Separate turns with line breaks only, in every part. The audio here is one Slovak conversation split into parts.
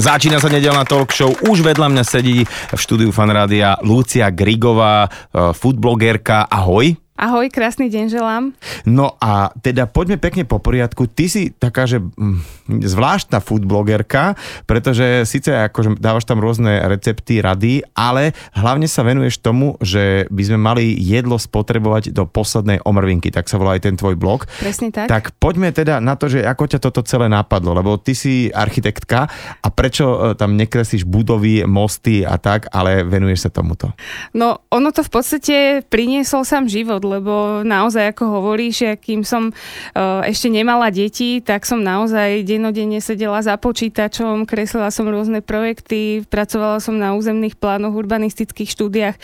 Začína sa nedelná talk show. Už vedľa mňa sedí v štúdiu Fanrádia Lucia Grigová, e, foodblogerka. Ahoj.
Ahoj, krásny deň želám.
No a teda poďme pekne po poriadku. Ty si taká, že mm, zvláštna food blogerka, pretože síce akože dávaš tam rôzne recepty, rady, ale hlavne sa venuješ tomu, že by sme mali jedlo spotrebovať do poslednej omrvinky, tak sa volá aj ten tvoj blog.
Presne tak.
Tak poďme teda na to, že ako ťa toto celé napadlo, lebo ty si architektka a prečo e, tam nekreslíš budovy, mosty a tak, ale venuješ sa tomuto?
No, ono to v podstate priniesol sám život, lebo naozaj, ako hovoríš, kým som uh, ešte nemala deti, tak som naozaj denodenne sedela za počítačom, kreslila som rôzne projekty, pracovala som na územných plánoch, urbanistických štúdiách.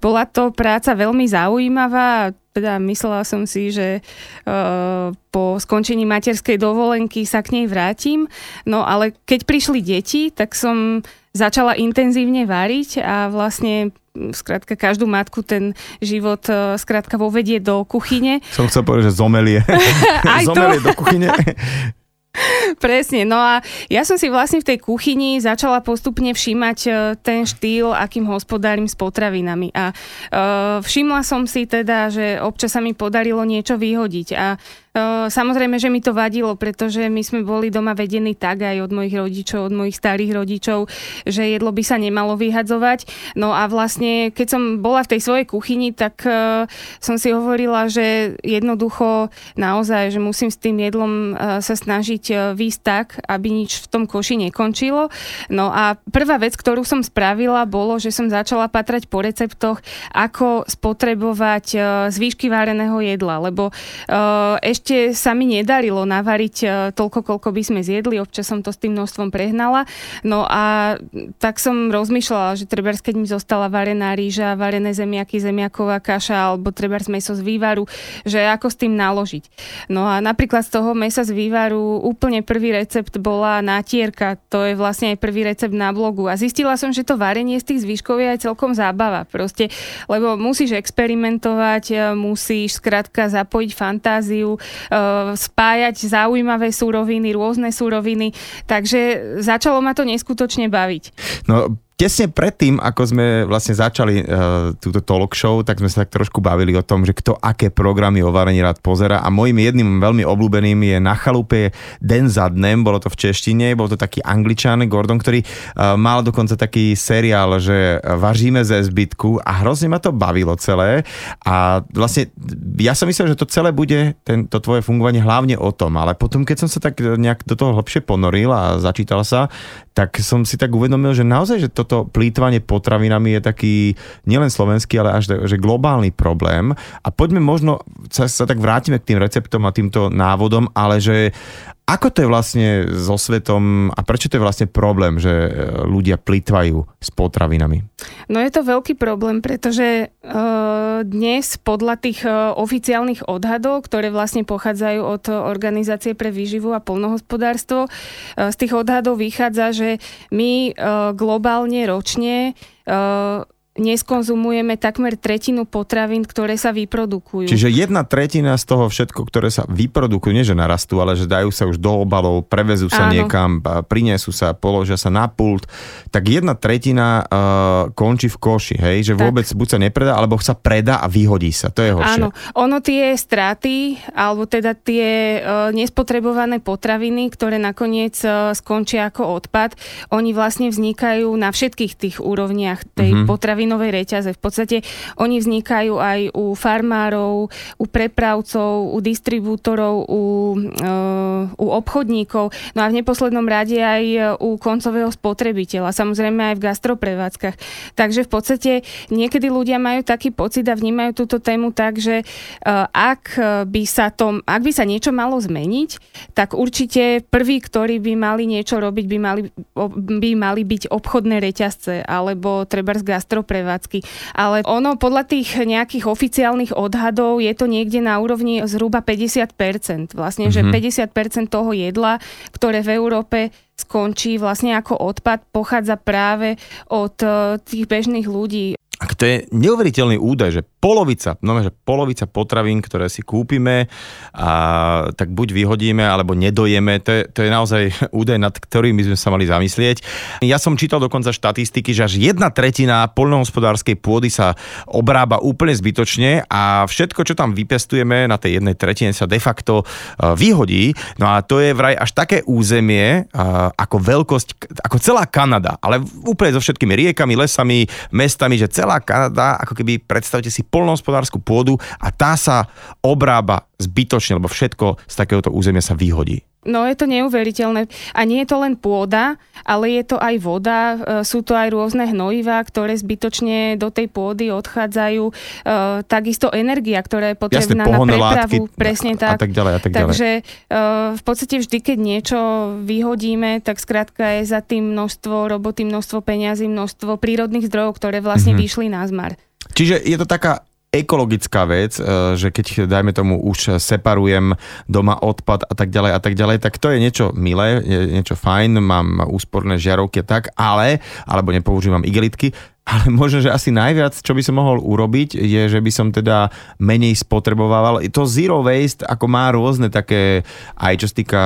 Bola to práca veľmi zaujímavá, teda myslela som si, že uh, po skončení materskej dovolenky sa k nej vrátim. No ale keď prišli deti, tak som začala intenzívne variť a vlastne skrátka každú matku ten život uh, skrátka vovedie do kuchyne.
Som chcel povedať, že zomelie.
Aj
zomelie to. do kuchyne.
Presne, no a ja som si vlastne v tej kuchyni začala postupne všímať e, ten štýl, akým hospodárim s potravinami. A uh, všimla som si teda, že občas sa mi podarilo niečo vyhodiť. A Samozrejme, že mi to vadilo, pretože my sme boli doma vedení tak aj od mojich rodičov, od mojich starých rodičov, že jedlo by sa nemalo vyhadzovať. No a vlastne, keď som bola v tej svojej kuchyni, tak som si hovorila, že jednoducho naozaj, že musím s tým jedlom sa snažiť výjsť tak, aby nič v tom koši nekončilo. No a prvá vec, ktorú som spravila, bolo, že som začala patrať po receptoch, ako spotrebovať zvýšky váreného jedla, lebo ešte ešte sa mi nedarilo navariť e, toľko, koľko by sme zjedli, občas som to s tým množstvom prehnala. No a tak som rozmýšľala, že treba, keď mi zostala varená rýža, varené zemiaky, zemiaková kaša alebo treba meso z vývaru, že ako s tým naložiť. No a napríklad z toho mesa z vývaru úplne prvý recept bola nátierka, to je vlastne aj prvý recept na blogu a zistila som, že to varenie z tých zvyškov je aj celkom zábava proste, lebo musíš experimentovať, e, musíš skrátka zapojiť fantáziu, spájať zaujímavé súroviny, rôzne súroviny, takže začalo ma to neskutočne baviť.
No, tesne predtým, ako sme vlastne začali uh, túto talk show, tak sme sa tak trošku bavili o tom, že kto aké programy o varení rád pozera. A môjim jedným veľmi obľúbeným je na chalupe Den za dnem, bolo to v češtine, bol to taký angličan Gordon, ktorý uh, mal dokonca taký seriál, že važíme ze zbytku. A hrozne ma to bavilo celé. A vlastne ja som myslel, že to celé bude, ten, to tvoje fungovanie hlavne o tom, ale potom keď som sa tak nejak do toho hlbšie ponoril a začítal sa, tak som si tak uvedomil, že naozaj, že toto plýtvanie potravinami je taký nielen slovenský, ale až že globálny problém. A poďme možno, sa, sa tak vrátime k tým receptom a týmto návodom, ale že ako to je vlastne so svetom a prečo to je vlastne problém, že e, ľudia plýtvajú s potravinami?
No je to veľký problém, pretože uh, dnes podľa tých uh, oficiálnych odhadov, ktoré vlastne pochádzajú od Organizácie pre výživu a polnohospodárstvo, uh, z tých odhadov vychádza, že my uh, globálne ročne uh, neskonzumujeme takmer tretinu potravín, ktoré sa vyprodukujú.
Čiže jedna tretina z toho všetko, ktoré sa vyprodukujú, nie že narastú, ale že dajú sa už do obalov, prevezú sa Áno. niekam, prinesú sa, položia sa na pult, tak jedna tretina uh, končí v koši, hej? Že tak. vôbec buď sa nepredá, alebo sa predá a vyhodí sa. To je horšie.
Áno, ono tie straty, alebo teda tie uh, nespotrebované potraviny, ktoré nakoniec uh, skončia ako odpad, oni vlastne vznikajú na všetkých tých úrovniach tej uh-huh. potraviny potravinovej reťaze. V podstate oni vznikajú aj u farmárov, u prepravcov, u distribútorov, u, uh, u obchodníkov, no a v neposlednom rade aj u koncového spotrebiteľa, samozrejme aj v gastroprevádzkach. Takže v podstate niekedy ľudia majú taký pocit a vnímajú túto tému tak, že uh, ak by sa to, ak by sa niečo malo zmeniť, tak určite prvý, ktorí by mali niečo robiť, by mali, by mali byť obchodné reťazce alebo treba z gastroprevádzky prevádzky. Ale ono podľa tých nejakých oficiálnych odhadov je to niekde na úrovni zhruba 50%. Vlastne, mm-hmm. že 50% mhm. toho jedla, ktoré v Európe skončí vlastne ako odpad, pochádza práve od e, tých bežných ľudí.
A to je neuveriteľný údaj, že polovica, no že polovica potravín, ktoré si kúpime, a, tak buď vyhodíme, alebo nedojeme. To je, to je naozaj údaj, nad ktorým by sme sa mali zamyslieť. Ja som čítal dokonca štatistiky, že až jedna tretina poľnohospodárskej pôdy sa obrába úplne zbytočne a všetko, čo tam vypestujeme na tej jednej tretine sa de facto e, vyhodí. No a to je vraj až také územie e, ako veľkosť, ako celá Kanada, ale úplne so všetkými riekami, lesami, mestami, že celá Kanada, ako keby predstavte si polnohospodárskú pôdu a tá sa obrába zbytočne, lebo všetko z takéhoto územia sa vyhodí.
No je to neuveriteľné. A nie je to len pôda, ale je to aj voda. E, sú to aj rôzne hnojivá, ktoré zbytočne do tej pôdy odchádzajú. E, takisto energia, ktorá je potrebná Jasne, na prepravu.
Látky, presne tak. A tak ďalej, a tak
ďalej. Takže e, v podstate vždy, keď niečo vyhodíme, tak skrátka je za tým množstvo roboty, množstvo peňazí, množstvo prírodných zdrojov, ktoré vlastne mm-hmm. vyšli na zmar.
Čiže je to taká ekologická vec, e, že keď, dajme tomu, už separujem doma odpad a tak ďalej a tak ďalej, tak to je niečo milé, je niečo fajn, mám úsporné žiarovky tak, ale, alebo nepoužívam igelitky, ale možno, že asi najviac, čo by som mohol urobiť, je, že by som teda menej spotrebovával. To zero waste, ako má rôzne také, aj čo sa týka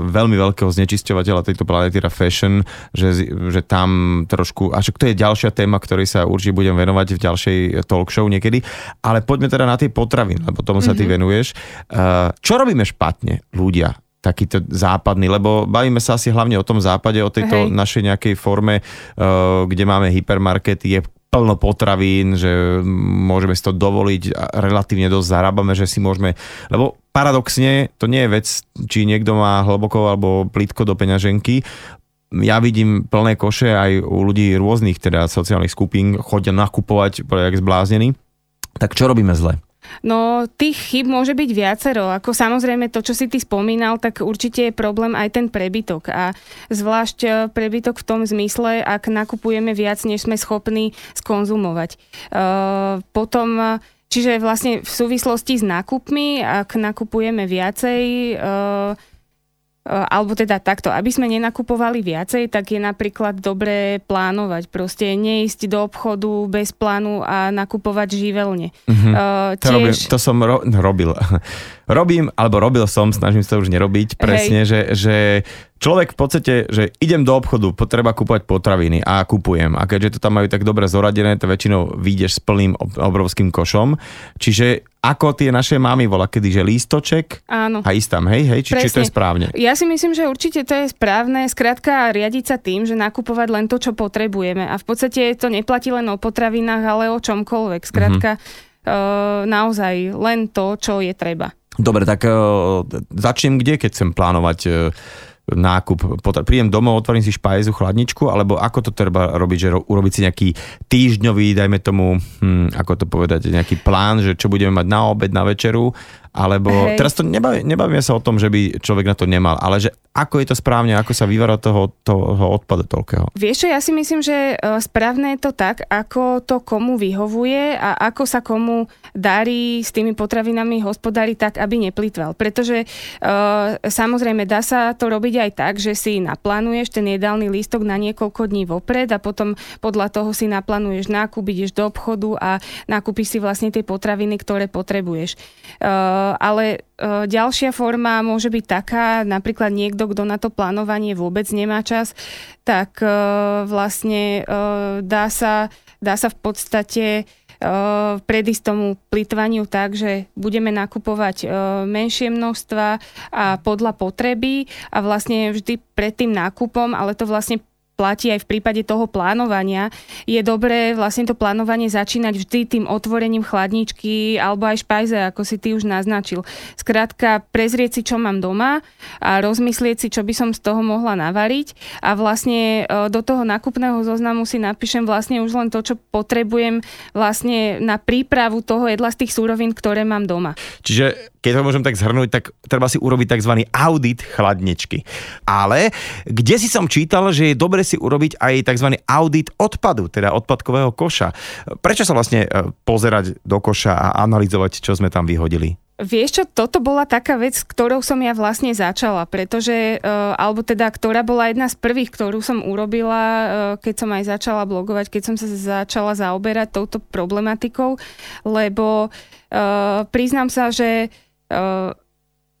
veľmi veľkého znečisťovateľa tejto planety, teda fashion, že, že tam trošku, a však to je ďalšia téma, ktorej sa určite budem venovať v ďalšej talk show niekedy, ale poďme teda na tie potraviny, lebo tomu sa ty mm-hmm. venuješ. Uh, čo robíme špatne ľudia? Takýto západný, lebo bavíme sa asi hlavne o tom západe, o tejto Hej. našej nejakej forme, uh, kde máme hypermarkety, je plno potravín, že môžeme si to dovoliť a relatívne dosť zarábame, že si môžeme, lebo paradoxne to nie je vec, či niekto má hlboko alebo plítko do peňaženky, ja vidím plné koše aj u ľudí rôznych teda sociálnych skupín, chodia nakupovať jak zbláznení. Tak čo robíme zle?
No, tých chyb môže byť viacero. Ako samozrejme to, čo si ty spomínal, tak určite je problém aj ten prebytok. A zvlášť e, prebytok v tom zmysle, ak nakupujeme viac, než sme schopní skonzumovať. Uh, potom e, Čiže vlastne v súvislosti s nákupmi, ak nakupujeme viacej, uh, alebo teda takto, aby sme nenakupovali viacej, tak je napríklad dobré plánovať. Proste neísť do obchodu bez plánu a nakupovať živelne. Mm-hmm.
Uh, tiež... to, robím, to som ro- robil. Robím, alebo robil som, snažím sa už nerobiť presne, že, že človek v podstate, že idem do obchodu, potreba kúpať potraviny a kupujem. A keďže to tam majú tak dobre zoradené, to väčšinou vyjdeš s plným obrovským košom. Čiže ako tie naše mámy volá, kedy, že lístoček
Áno.
a ísť tam, hej, hej, či, či to je správne?
Ja si myslím, že určite to je správne, skrátka riadiť sa tým, že nakupovať len to, čo potrebujeme a v podstate to neplatí len o potravinách, ale o čomkoľvek, skrátka mm-hmm. uh, naozaj len to, čo je treba.
Dobre, tak uh, začnem kde, keď chcem plánovať uh, nákup, prídem domov, otvorím si špajzu, chladničku, alebo ako to treba robiť, že urobiť si nejaký týždňový, dajme tomu, hm, ako to povedať, nejaký plán, že čo budeme mať na obed, na večeru alebo, Hej. teraz to nebaví, nebavíme sa o tom, že by človek na to nemal, ale že ako je to správne, ako sa vyvára toho, toho odpadu toľkého.
Vieš čo, ja si myslím, že e, správne je to tak, ako to komu vyhovuje a ako sa komu darí s tými potravinami hospodári tak, aby neplýtval. Pretože uh, samozrejme dá sa to robiť aj tak, že si naplánuješ ten jedálny lístok na niekoľko dní vopred a potom podľa toho si naplánuješ nákup, ideš do obchodu a nakúpiš si vlastne tie potraviny, ktoré potrebuješ. Uh, ale e, ďalšia forma môže byť taká, napríklad niekto, kto na to plánovanie vôbec nemá čas, tak e, vlastne dá sa, dá sa v podstate predísť tomu plitvaniu tak, že budeme nakupovať menšie množstva a podľa potreby a vlastne vždy pred tým nákupom, ale to vlastne platí aj v prípade toho plánovania, je dobré vlastne to plánovanie začínať vždy tým otvorením chladničky alebo aj špajze, ako si ty už naznačil. Skrátka, prezrieť si, čo mám doma a rozmyslieť si, čo by som z toho mohla navariť a vlastne e, do toho nákupného zoznamu si napíšem vlastne už len to, čo potrebujem vlastne na prípravu toho jedla z tých súrovín, ktoré mám doma.
Čiže keď to môžem tak zhrnúť, tak treba si urobiť tzv. audit chladničky. Ale kde si som čítal, že je dobre si urobiť aj tzv. audit odpadu, teda odpadkového koša. Prečo sa vlastne e, pozerať do koša a analyzovať, čo sme tam vyhodili?
Vieš čo, toto bola taká vec, ktorou som ja vlastne začala, pretože, uh, alebo teda, ktorá bola jedna z prvých, ktorú som urobila, uh, keď som aj začala blogovať, keď som sa začala zaoberať touto problematikou, lebo priznám sa, že uh,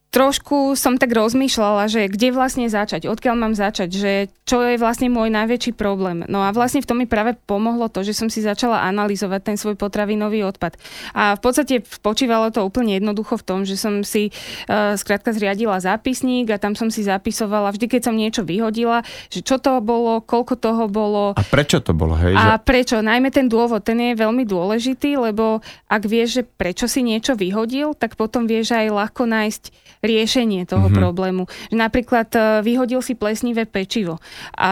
trošku som tak rozmýšľala, že kde vlastne začať, odkiaľ mám začať, že čo je vlastne môj najväčší problém. No a vlastne v tom mi práve pomohlo to, že som si začala analyzovať ten svoj potravinový odpad. A v podstate počívalo to úplne jednoducho v tom, že som si uh, skrátka zriadila zápisník a tam som si zapisovala vždy, keď som niečo vyhodila, že čo to bolo, koľko toho bolo.
A prečo to bolo, hej?
A že... prečo? Najmä ten dôvod, ten je veľmi dôležitý, lebo ak vieš, že prečo si niečo vyhodil, tak potom vieš aj ľahko nájsť riešenie toho mm-hmm. problému. Napríklad e, vyhodil si plesnivé pečivo a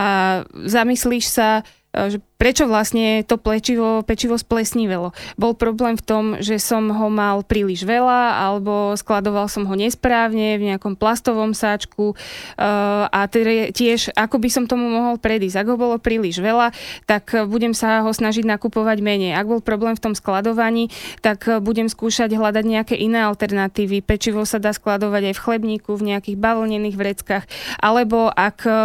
zamyslíš sa, e, že prečo vlastne to plečivo, pečivo splesnívelo. Bol problém v tom, že som ho mal príliš veľa alebo skladoval som ho nesprávne v nejakom plastovom sáčku uh, a tiež ako by som tomu mohol predísť. Ak ho bolo príliš veľa, tak budem sa ho snažiť nakupovať menej. Ak bol problém v tom skladovaní, tak budem skúšať hľadať nejaké iné alternatívy. Pečivo sa dá skladovať aj v chlebníku, v nejakých bavlnených vreckách, alebo ak uh,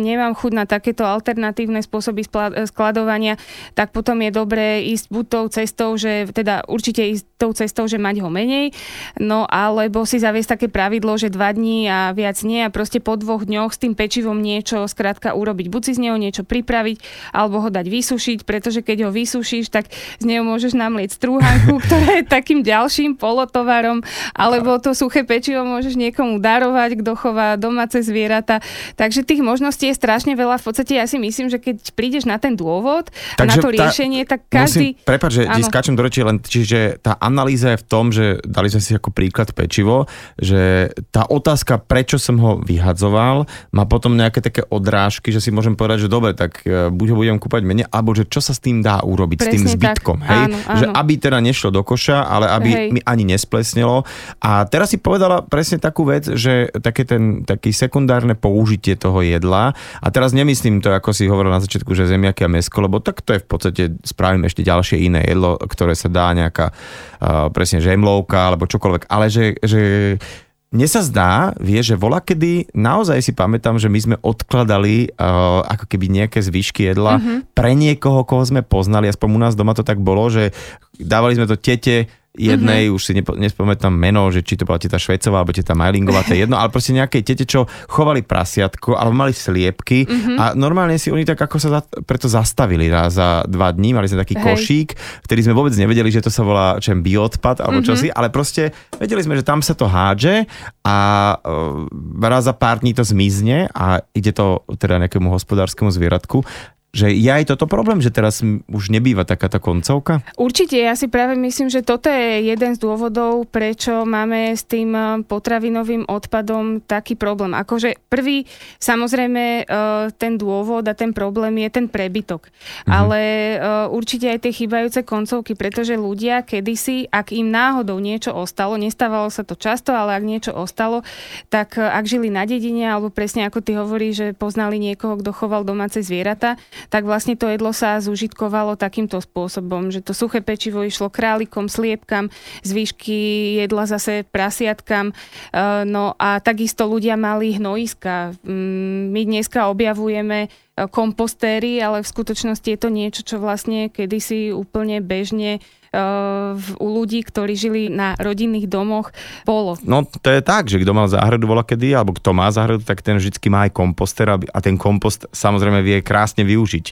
nemám chuť na takéto alternatívne spôsoby skladovania, skladovania, tak potom je dobré ísť buď tou cestou, že teda určite ísť tou cestou, že mať ho menej, no alebo si zaviesť také pravidlo, že dva dní a viac nie a proste po dvoch dňoch s tým pečivom niečo skrátka urobiť. Buď si z neho niečo pripraviť, alebo ho dať vysušiť, pretože keď ho vysušíš, tak z neho môžeš namlieť strúhanku, ktorá je takým ďalším polotovarom, alebo to suché pečivo môžeš niekomu darovať, kto chová domáce zvieratá. Takže tých možností je strašne veľa. V podstate ja si myslím, že keď prídeš na ten dôvod, dôvod Takže na to riešenie, tak každý...
Musím, prepáč, že ti skáčem do reči, len čiže tá analýza je v tom, že dali sme si ako príklad pečivo, že tá otázka, prečo som ho vyhadzoval, má potom nejaké také odrážky, že si môžem povedať, že dobre, tak e, buď ho budem kúpať menej, alebo že čo sa s tým dá urobiť, Presne s tým zbytkom. Tak. Hej? Áno, áno. Že aby teda nešlo do koša, ale aby hej. mi ani nesplesnilo. A teraz si povedala presne takú vec, že také ten, taký sekundárne použitie toho jedla, a teraz nemyslím to, ako si hovoril na začiatku, že zemiaky a mesko Slovensko, lebo tak to je v podstate, spravím ešte ďalšie iné jedlo, ktoré sa dá nejaká uh, presne žemlovka alebo čokoľvek, ale že, že mne sa zdá, vie, že vola kedy naozaj si pamätám, že my sme odkladali uh, ako keby nejaké zvyšky jedla mm-hmm. pre niekoho, koho sme poznali, aspoň u nás doma to tak bolo, že dávali sme to tete, jednej, mm-hmm. už si nepo, nespamätám meno, že či to bola teta Švecová alebo teta Majlingová, to je jedno, ale proste nejaké tete, čo chovali prasiatko alebo mali sliepky mm-hmm. a normálne si oni tak ako sa za, preto zastavili raz za dva dní, mali sme taký Hej. košík, vtedy sme vôbec nevedeli, že to sa volá čem bioodpad alebo mm-hmm. čosi, ale proste vedeli sme, že tam sa to hádže a uh, raz za pár dní to zmizne a ide to teda nejakému hospodárskému zvieratku že je aj toto problém, že teraz už nebýva takáto koncovka?
Určite, ja si práve myslím, že toto je jeden z dôvodov, prečo máme s tým eh, potravinovým odpadom taký problém. Akože prvý, samozrejme, eh, ten dôvod a ten problém je ten prebytok. Mhm. Ale eh, určite aj tie chýbajúce koncovky, pretože ľudia kedysi, ak im náhodou niečo ostalo, nestávalo sa to často, ale ak niečo ostalo, tak ak žili na dedine, alebo presne ako ty hovorí, že poznali niekoho, kto choval domáce zvieratá, tak vlastne to jedlo sa zužitkovalo takýmto spôsobom, že to suché pečivo išlo králikom, sliepkam, zvyšky jedla zase prasiatkam, e, no a takisto ľudia mali hnojiska. Mm, my dneska objavujeme e, kompostéry, ale v skutočnosti je to niečo, čo vlastne kedysi úplne bežne u ľudí, ktorí žili na rodinných domoch, bolo.
No to je tak, že kto mal záhradu bola kedy, alebo kto má záhradu, tak ten vždy má aj komposter a ten kompost samozrejme vie krásne využiť.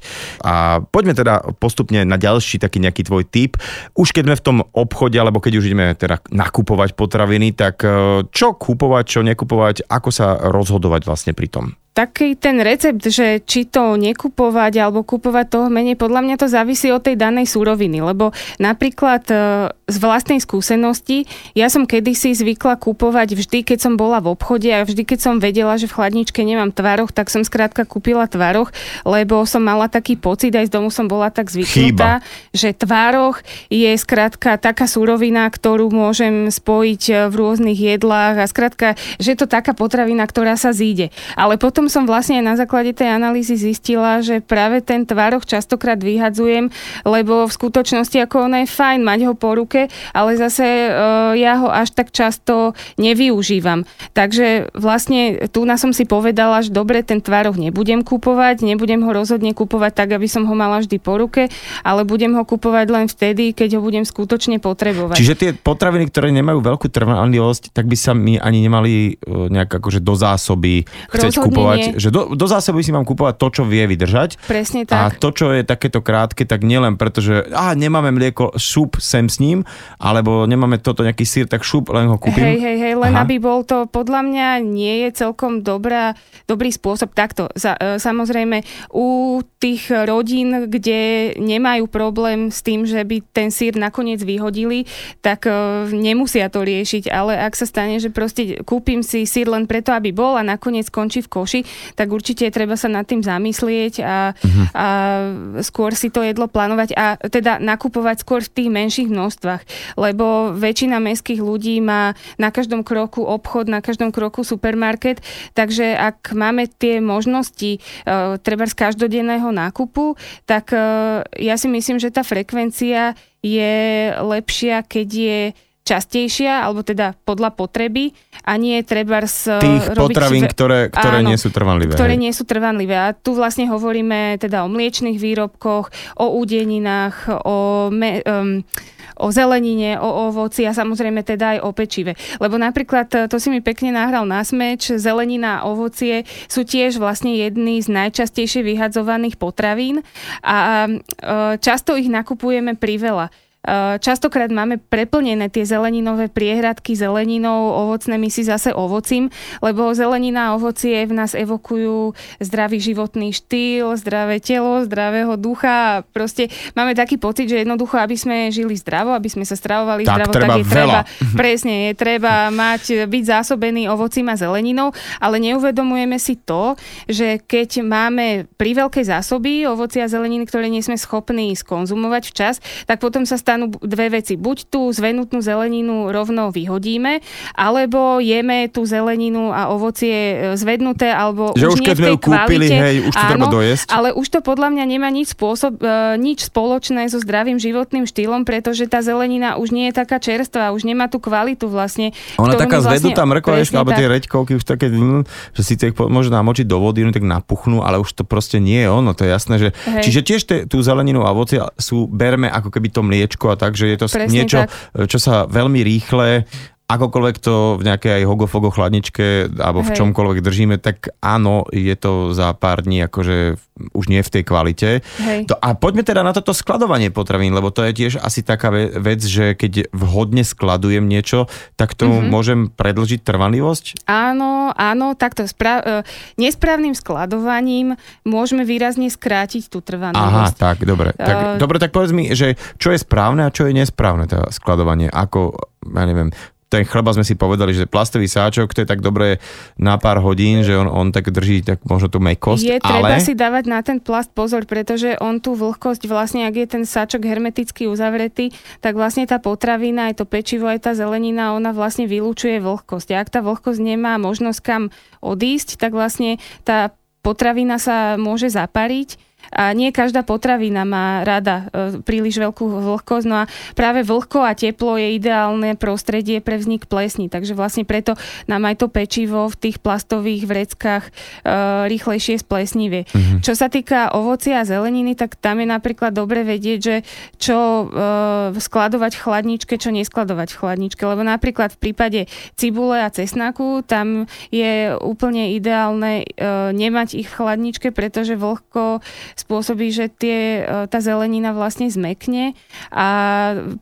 A poďme teda postupne na ďalší taký nejaký tvoj tip. Už keď sme v tom obchode, alebo keď už ideme teda nakupovať potraviny, tak e, čo kupovať, čo nekupovať, ako sa rozhodovať vlastne pri tom?
Taký ten recept, že či to nekupovať alebo kupovať toho menej, podľa mňa to závisí od tej danej súroviny, lebo napríklad e, z vlastnej skúsenosti, ja som kedysi zvykla kupovať vždy, keď som bola v obchode a vždy, keď som vedela, že v chladničke nemám tvaroch, tak som skrátka kúpila tvaroch, lebo som mala taký pocit, aj z domu som bola tak zvyknutá, Chýba. že tvaroch je skrátka taká súrovina, ktorú môžem spojiť e, v rôznych jedlách a skrátka, že je to taká potravina, ktorá sa zíde. Ale potom potom som vlastne na základe tej analýzy zistila, že práve ten tvároch častokrát vyhadzujem, lebo v skutočnosti ako ono je fajn mať ho po ruke, ale zase uh, ja ho až tak často nevyužívam. Takže vlastne tu na som si povedala, že dobre, ten tvároch nebudem kupovať, nebudem ho rozhodne kupovať tak, aby som ho mala vždy po ruke, ale budem ho kupovať len vtedy, keď ho budem skutočne potrebovať.
Čiže tie potraviny, ktoré nemajú veľkú trvanlivosť, tak by sa mi ani nemali e, nejak akože do zásoby chcieť Rozhodne kupovať. Nie. Že do, do zásoby si mám kupovať to, čo vie vydržať.
Presne tak.
A to, čo je takéto krátke, tak nielen preto, že á, nemáme mlieko, šup sem s ním, alebo nemáme toto nejaký sír, tak šup, len ho kúpim.
Hej, hej, hej, len Aha. aby bol to, podľa mňa nie je celkom dobrá, dobrý spôsob. Takto, za, e, samozrejme, u tých rodín, kde nemajú problém s tým, že by ten sír nakoniec vyhodili, tak e, nemusia to riešiť, ale ak sa stane, že proste kúpim si sír len preto, aby bol a nakoniec skončí v koši, tak určite treba sa nad tým zamyslieť a, uh-huh. a skôr si to jedlo plánovať a teda nakupovať skôr v tých menších množstvách, lebo väčšina mestských ľudí má na každom kroku obchod, na každom kroku supermarket, takže ak máme tie možnosti uh, treba z každodenného nákupu, tak uh, ja si myslím, že tá frekvencia je lepšia, keď je častejšia, alebo teda podľa potreby a nie treba z
Tých potravín, ktoré, ktoré áno, nie sú trvanlivé.
Ktoré hej. nie sú trvanlivé. A tu vlastne hovoríme teda o mliečných výrobkoch, o údeninách, o, me, um, o zelenine, o ovoci a samozrejme teda aj o pečive. Lebo napríklad, e, to si mi pekne nahral na smeč, zelenina a ovocie sú tiež vlastne jedny z najčastejšie vyhadzovaných potravín a e, často ich nakupujeme priveľa. Eh, častokrát máme preplnené tie zeleninové priehradky zeleninou, ovocné si zase ovocím, lebo zelenina a ovocie v nás evokujú zdravý životný štýl, zdravé telo, zdravého ducha. Proste máme taký pocit, že jednoducho, aby sme žili zdravo, aby sme sa stravovali tak, zdravo, tak je veľa. treba, presne, je treba mať, byť zásobený ovocím a zeleninou, ale neuvedomujeme si to, že keď máme pri veľké zásoby ovocia a zeleniny, ktoré nie sme schopní skonzumovať včas, tak potom sa stanú dve veci. Buď tú zvenutnú zeleninu rovno vyhodíme, alebo jeme tú zeleninu a ovocie e, zvednuté, alebo
že už, už keď sme ju kúpili, kvalite, hej, už to áno, treba dojesť.
Ale už to podľa mňa nemá nič, spôsob, e, nič spoločné so zdravým životným štýlom, pretože tá zelenina už nie je taká čerstvá, už nemá tú kvalitu vlastne.
Ona taká vlastne, zvednutá mrkva, alebo tie reďkovky už také, hm, že síce ich môže namočiť do vody, no tak napuchnú, ale už to proste nie je ono, to je jasné, že... Hej. Čiže tiež te, tú zeleninu a ovocie sú, berme ako keby to mliečko a tak, že je to Presne niečo, tak. čo sa veľmi rýchle akokoľvek to v nejakej aj hogofogo chladničke alebo v čomkoľvek držíme, tak áno, je to za pár dní akože už nie v tej kvalite. Hej. To, a poďme teda na toto skladovanie potravín, lebo to je tiež asi taká vec, že keď vhodne skladujem niečo, tak to mm-hmm. môžem predlžiť trvanlivosť?
Áno, áno, takto spra- e, nesprávnym skladovaním môžeme výrazne skrátiť tú trvanlivosť.
Aha, tak, dobre. Tak, uh, dobre, tak povedz mi, že čo je správne a čo je nesprávne to skladovanie? Ako, ja neviem, ten chleba sme si povedali, že plastový sáčok, to je tak dobré na pár hodín, že on, on tak drží tak možno tú mekosť.
Je ale... treba si dávať na ten plast pozor, pretože on tú vlhkosť, vlastne ak je ten sáčok hermeticky uzavretý, tak vlastne tá potravina, aj to pečivo, aj tá zelenina, ona vlastne vylúčuje vlhkosť. A ak tá vlhkosť nemá možnosť kam odísť, tak vlastne tá potravina sa môže zapariť a nie každá potravina má rada e, príliš veľkú vlhkosť, no a práve vlhko a teplo je ideálne prostredie pre vznik plesní, takže vlastne preto nám aj to pečivo v tých plastových vreckách e, rýchlejšie splesnivie. Mm-hmm. Čo sa týka ovocia a zeleniny, tak tam je napríklad dobre vedieť, že čo e, skladovať v chladničke, čo neskladovať v chladničke, lebo napríklad v prípade cibule a cesnaku tam je úplne ideálne e, nemať ich v chladničke, pretože vlhko spôsobí, že tie, e, tá zelenina vlastne zmekne a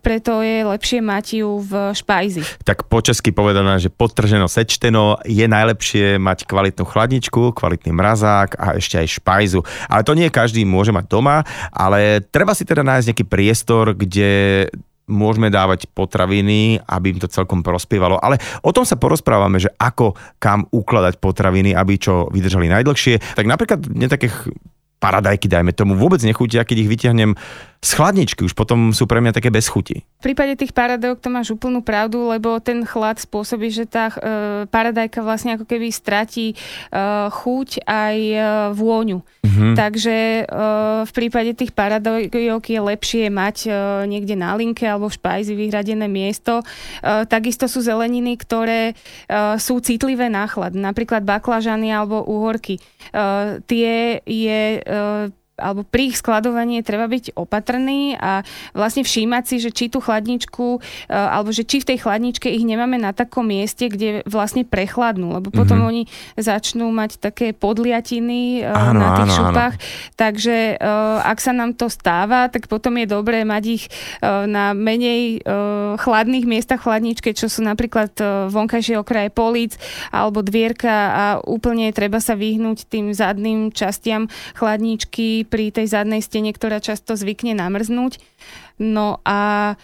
preto je lepšie mať ju v špajzi.
Tak po česky povedané, že potrženo sečteno je najlepšie mať kvalitnú chladničku, kvalitný mrazák a ešte aj špajzu. Ale to nie každý môže mať doma, ale treba si teda nájsť nejaký priestor, kde môžeme dávať potraviny, aby im to celkom prospievalo. Ale o tom sa porozprávame, že ako kam ukladať potraviny, aby čo vydržali najdlhšie. Tak napríklad mne takých paradajky, dajme tomu, vôbec nechutia, keď ich vyťahnem z chladničky už potom sú pre mňa také bez chuti.
V prípade tých paradajok to máš úplnú pravdu, lebo ten chlad spôsobí, že tá e, paradajka vlastne ako keby stratí e, chuť aj e, vôňu. Mm-hmm. Takže e, v prípade tých paradajok je lepšie mať e, niekde na linke alebo v špajzi vyhradené miesto. E, takisto sú zeleniny, ktoré e, sú citlivé na chlad. Napríklad baklažany alebo uhorky. E, tie je e, alebo pri ich skladovaní treba byť opatrný a vlastne všímať si, že či tú chladničku, e, alebo že či v tej chladničke ich nemáme na takom mieste, kde vlastne prechladnú, lebo potom mm-hmm. oni začnú mať také podliatiny e, áno, na tých áno, šupách. Áno. Takže e, ak sa nám to stáva, tak potom je dobré mať ich na menej chladných miestach chladničke, čo sú napríklad vonkajšie okraje políc alebo dvierka a úplne treba sa vyhnúť tým zadným častiam chladničky pri tej zadnej stene, ktorá často zvykne namrznúť. No a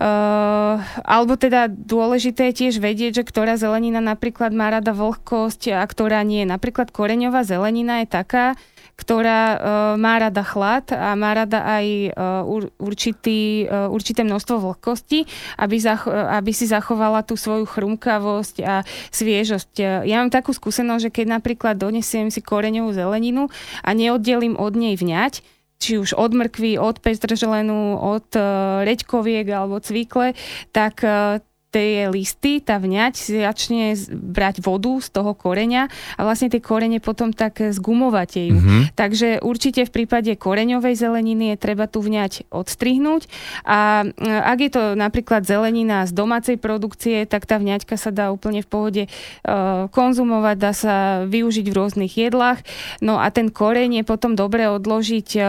Uh, alebo teda dôležité je tiež vedieť, že ktorá zelenina napríklad má rada vlhkosť a ktorá nie. Napríklad koreňová zelenina je taká, ktorá uh, má rada chlad a má rada aj uh, určitý, uh, určité množstvo vlhkosti, aby, zach- aby si zachovala tú svoju chrumkavosť a sviežosť. Ja mám takú skúsenosť, že keď napríklad donesiem si koreňovú zeleninu a neoddelím od nej vňať, či už od mrkvy, od pestrželenu, od uh, reďkoviek alebo cvikle, tak uh, tie listy, tá vňať začne brať vodu z toho koreňa a vlastne tie korene potom tak zgumovatejú. Mm-hmm. Takže určite v prípade koreňovej zeleniny je treba tú vňať odstrihnúť a e, ak je to napríklad zelenina z domácej produkcie, tak tá vňaťka sa dá úplne v pohode uh, konzumovať, dá sa využiť v rôznych jedlách. No a ten koreň je potom dobre odložiť uh,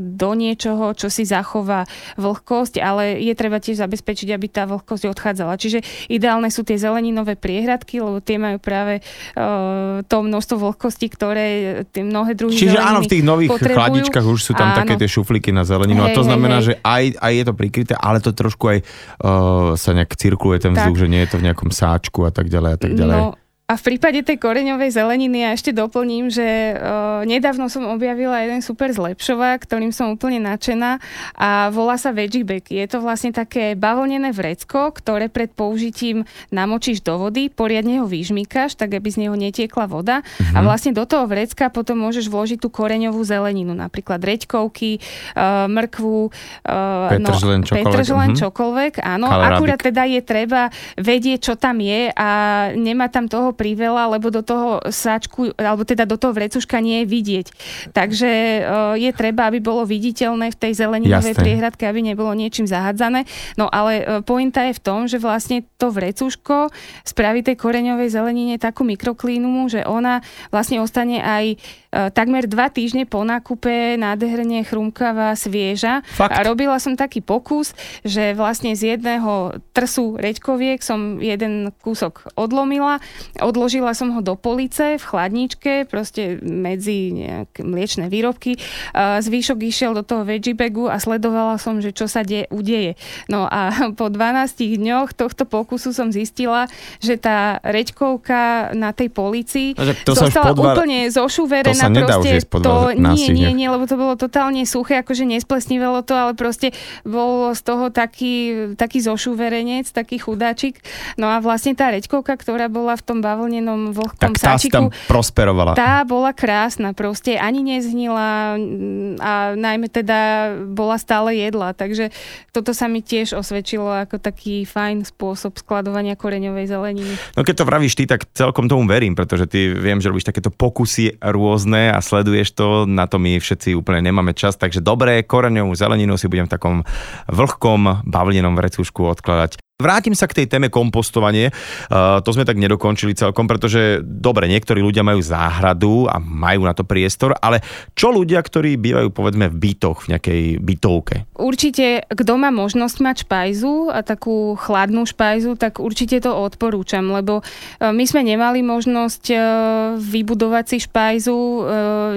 do niečoho, čo si zachová vlhkosť, ale je treba tiež zabezpečiť, aby tá vlhkosť odchádzala. Čiže ideálne sú tie zeleninové priehradky, lebo tie majú práve uh, to množstvo vlhkosti, ktoré tie mnohé druhy
Čiže áno, v tých nových
potrebujú.
chladničkách už sú tam áno. také tie šuflíky na zeleninu hej, a to znamená, hej, že aj, aj je to prikryté, ale to trošku aj uh, sa nejak cirkuluje ten vzduch, tak. že nie je to v nejakom sáčku a tak ďalej a tak ďalej. No,
a v prípade tej koreňovej zeleniny ja ešte doplním, že uh, nedávno som objavila jeden super zlepšovák, ktorým som úplne nadšená a volá sa Veggie Bag. Je to vlastne také bavlnené vrecko, ktoré pred použitím namočíš do vody, poriadne ho vyžmýkaš, tak aby z neho netiekla voda mm-hmm. a vlastne do toho vrecka potom môžeš vložiť tú koreňovú zeleninu, napríklad reďkovky, uh, mrkvu, uh,
petržlen, no, čokoľvek, petržlen
mm-hmm. čokoľvek, áno. Kalerabik. Akurát teda je treba vedieť, čo tam je a nemá tam toho priveľa, lebo do toho sáčku, alebo teda do toho vrecuška nie je vidieť. Takže uh, je treba, aby bolo viditeľné v tej zeleninovej Jasne. priehradke, aby nebolo niečím zahadzané. No ale uh, pointa je v tom, že vlastne to vrecuško spraví tej koreňovej zelenine takú mikroklínumu, že ona vlastne ostane aj takmer dva týždne po nákupe nádherne chrumkavá, svieža. Fakt? A robila som taký pokus, že vlastne z jedného trsu reďkoviek som jeden kúsok odlomila, odložila som ho do police v chladničke, proste medzi nejaké mliečne výrobky. Zvýšok išiel do toho veggie bagu a sledovala som, že čo sa de- udeje. No a po 12 dňoch tohto pokusu som zistila, že tá reďkovka na tej polici to zostala dva... úplne zošuverená.
Sa nedá už to,
nie, nie, nie, lebo to bolo totálne suché, akože nesplesnívalo to, ale proste bol z toho taký, taký zošuverenec, taký chudáčik. No a vlastne tá reďkovka, ktorá bola v tom bavlne bavlnenom vlhkom tak tá sáčiku.
tam prosperovala.
Tá bola krásna, proste ani nezhnila mm, a najmä teda bola stále jedla, takže toto sa mi tiež osvedčilo ako taký fajn spôsob skladovania koreňovej zeleniny.
No keď to vravíš ty, tak celkom tomu verím, pretože ty viem, že robíš takéto pokusy rôzne a sleduješ to, na to my všetci úplne nemáme čas, takže dobré, koreňovú zeleninu si budem v takom vlhkom bavlnenom vrecušku odkladať. Vrátim sa k tej téme kompostovanie. Uh, to sme tak nedokončili celkom, pretože dobre, niektorí ľudia majú záhradu a majú na to priestor, ale čo ľudia, ktorí bývajú povedzme v bytoch, v nejakej bytovke?
Určite, kto má možnosť mať špajzu a takú chladnú špajzu, tak určite to odporúčam, lebo uh, my sme nemali možnosť uh, vybudovať si špajzu,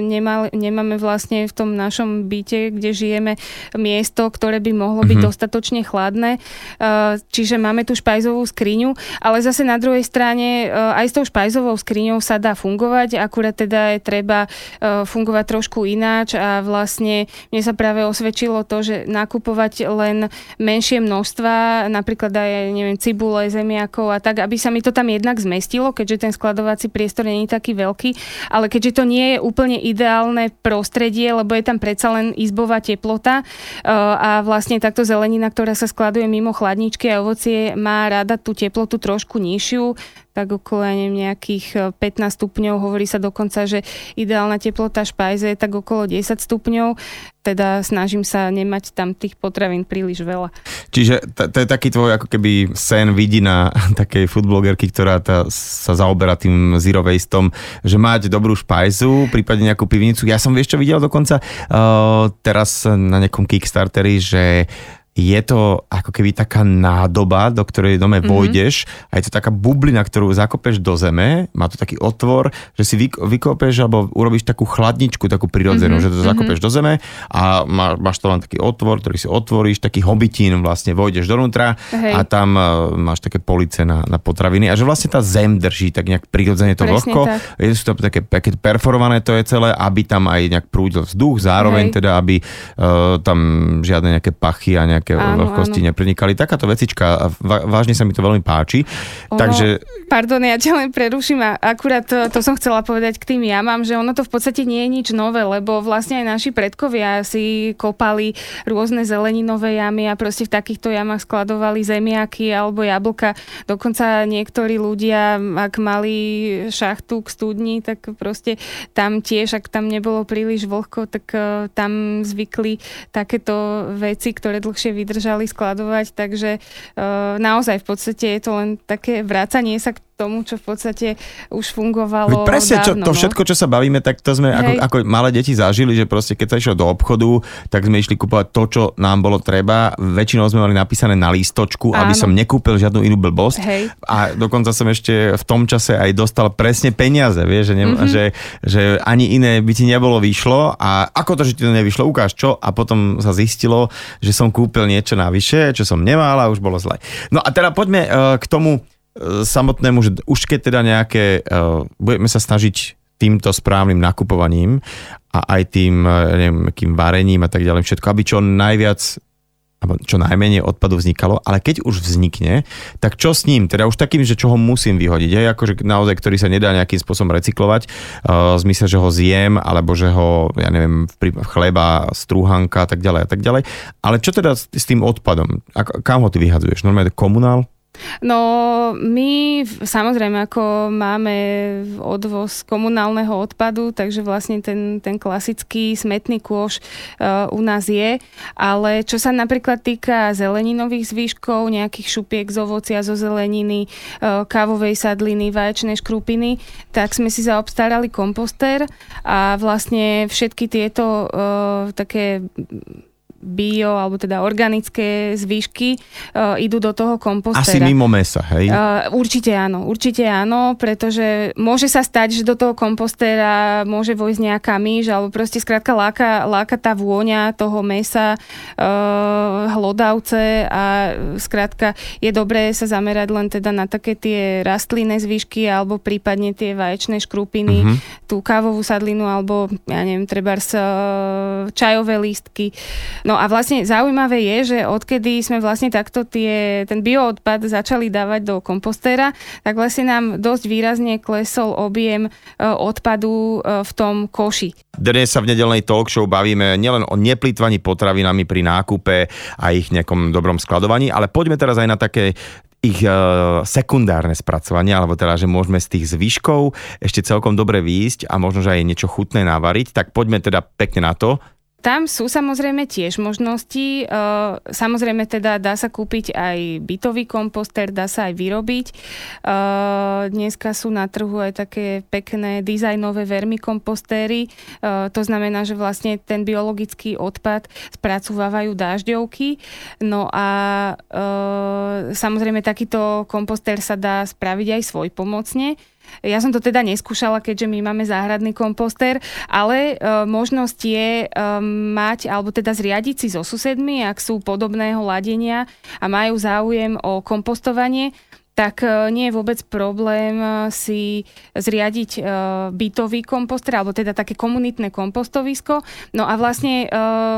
nemal, nemáme vlastne v tom našom byte, kde žijeme, miesto, ktoré by mohlo byť mm-hmm. dostatočne chladné. Čiže čiže máme tu špajzovú skriňu, ale zase na druhej strane aj s tou špajzovou skriňou sa dá fungovať, akurát teda je treba fungovať trošku ináč a vlastne mne sa práve osvedčilo to, že nakupovať len menšie množstva, napríklad aj, neviem, cibule, zemiakov a tak, aby sa mi to tam jednak zmestilo, keďže ten skladovací priestor nie je taký veľký, ale keďže to nie je úplne ideálne prostredie, lebo je tam predsa len izbová teplota a vlastne takto zelenina, ktorá sa skladuje mimo chladničky a ovocie, má rada tú teplotu trošku nižšiu, tak okolo neviem, nejakých 15 e, stupňov. Hovorí sa dokonca, že ideálna teplota špajze je tak okolo 10 stupňov. Teda snažím sa nemať tam tých potravín príliš veľa.
Čiže to, je taký tvoj ako keby sen vidina takej foodblogerky, ktorá sa zaoberá tým zero wasteom, že mať dobrú špajzu, prípadne nejakú pivnicu. Ja som vieš videl dokonca uh, teraz na nejakom Kickstarteri, že je to ako keby taká nádoba, do ktorej dome mm-hmm. vojdeš a je to taká bublina, ktorú zakopeš do zeme, má to taký otvor, že si vykopeš alebo urobíš takú chladničku, takú prirodzenú, mm-hmm. že to zakopeš mm-hmm. do zeme a má, máš to len taký otvor, ktorý si otvoríš, taký hobitín vlastne, vojdeš dovnútra Hej. a tam uh, máš také police na, na potraviny a že vlastne tá zem drží tak nejak prirodzene to vlhko. Je to také, také perforované to je celé, aby tam aj nejak prúdil vzduch, zároveň Hej. teda, aby uh, tam žiadne nejaké pachy a nejaké vlhkosti neprenikali. Takáto vecička, vážne sa mi to veľmi páči.
Ono, Takže... Pardon, ja ťa len preruším a akurát to, to som chcela povedať k tým jamám, že ono to v podstate nie je nič nové, lebo vlastne aj naši predkovia si kopali rôzne zeleninové jamy a proste v takýchto jamách skladovali zemiaky alebo jablka. Dokonca niektorí ľudia, ak mali šachtu k studni, tak proste tam tiež, ak tam nebolo príliš vlhko, tak uh, tam zvykli takéto veci, ktoré dlhšie vydržali skladovať, takže uh, naozaj v podstate je to len také vracanie sa k tomu, čo v podstate už fungovalo
Veď presne,
dávno,
čo, to no. všetko, čo sa bavíme, tak to sme ako, ako malé deti zažili, že proste keď sa išlo do obchodu, tak sme išli kúpovať to, čo nám bolo treba. Väčšinou sme mali napísané na lístočku, Áno. aby som nekúpil žiadnu inú blbosť.
Hej.
A dokonca som ešte v tom čase aj dostal presne peniaze, vieš, že, ne, mm-hmm. že, že ani iné by ti nebolo vyšlo a ako to, že ti to nevyšlo, ukáž čo a potom sa zistilo, že som kúpil niečo navyše, čo som nemal a už bolo zle. No a teda poďme uh, k tomu, samotnému, že už keď teda nejaké, uh, budeme sa snažiť týmto správnym nakupovaním a aj tým e, neviem, kým varením a tak ďalej všetko, aby čo najviac alebo čo najmenej odpadu vznikalo, ale keď už vznikne, tak čo s ním? Teda už takým, že čo ho musím vyhodiť, aj akože naozaj, ktorý sa nedá nejakým spôsobom recyklovať, uh, v zmysle, že ho zjem, alebo že ho, ja neviem, v chleba, strúhanka a tak ďalej a tak ďalej. Ale čo teda s, s tým odpadom? A, kam ho ty vyhadzuješ? Normálne komunál?
No my samozrejme ako máme odvoz komunálneho odpadu, takže vlastne ten, ten klasický smetný kôš uh, u nás je, ale čo sa napríklad týka zeleninových zvyškov, nejakých šupiek z ovocia, zo zeleniny, uh, kávovej sadliny, vaječnej škrupiny, tak sme si zaobstarali komposter a vlastne všetky tieto uh, také bio alebo teda organické zvyšky uh, idú do toho kompostera.
Asi mimo mesa, hej?
Uh, určite áno, určite áno, pretože môže sa stať, že do toho kompostera môže vojsť nejaká myš alebo proste skrátka láka, láka tá vôňa toho mesa, uh, hlodavce a skrátka je dobré sa zamerať len teda na také tie rastlinné zvyšky alebo prípadne tie vaječné škrupiny, uh-huh. Tú kávovú sadlinu alebo ja neviem, treba čajové lístky. No a vlastne zaujímavé je, že odkedy sme vlastne takto tie, ten bioodpad začali dávať do kompostéra, tak vlastne nám dosť výrazne klesol objem e, odpadu e, v tom koši.
Dnes sa v nedelnej talk show bavíme nielen o neplýtvaní potravinami pri nákupe a ich nejakom dobrom skladovaní, ale poďme teraz aj na také ich uh, sekundárne spracovanie, alebo teda, že môžeme z tých zvyškov ešte celkom dobre výjsť a možno, že aj niečo chutné navariť, tak poďme teda pekne na to.
Tam sú samozrejme tiež možnosti. Samozrejme teda dá sa kúpiť aj bytový komposter, dá sa aj vyrobiť. Dneska sú na trhu aj také pekné dizajnové vermikompostéry. To znamená, že vlastne ten biologický odpad spracovávajú dážďovky. No a samozrejme takýto komposter sa dá spraviť aj svoj pomocne. Ja som to teda neskúšala, keďže my máme záhradný komposter, ale uh, možnosť je um, mať, alebo teda zriadiť si so susedmi, ak sú podobného ladenia a majú záujem o kompostovanie, tak e, nie je vôbec problém e, si zriadiť e, bytový komposter, alebo teda také komunitné kompostovisko. No a vlastne,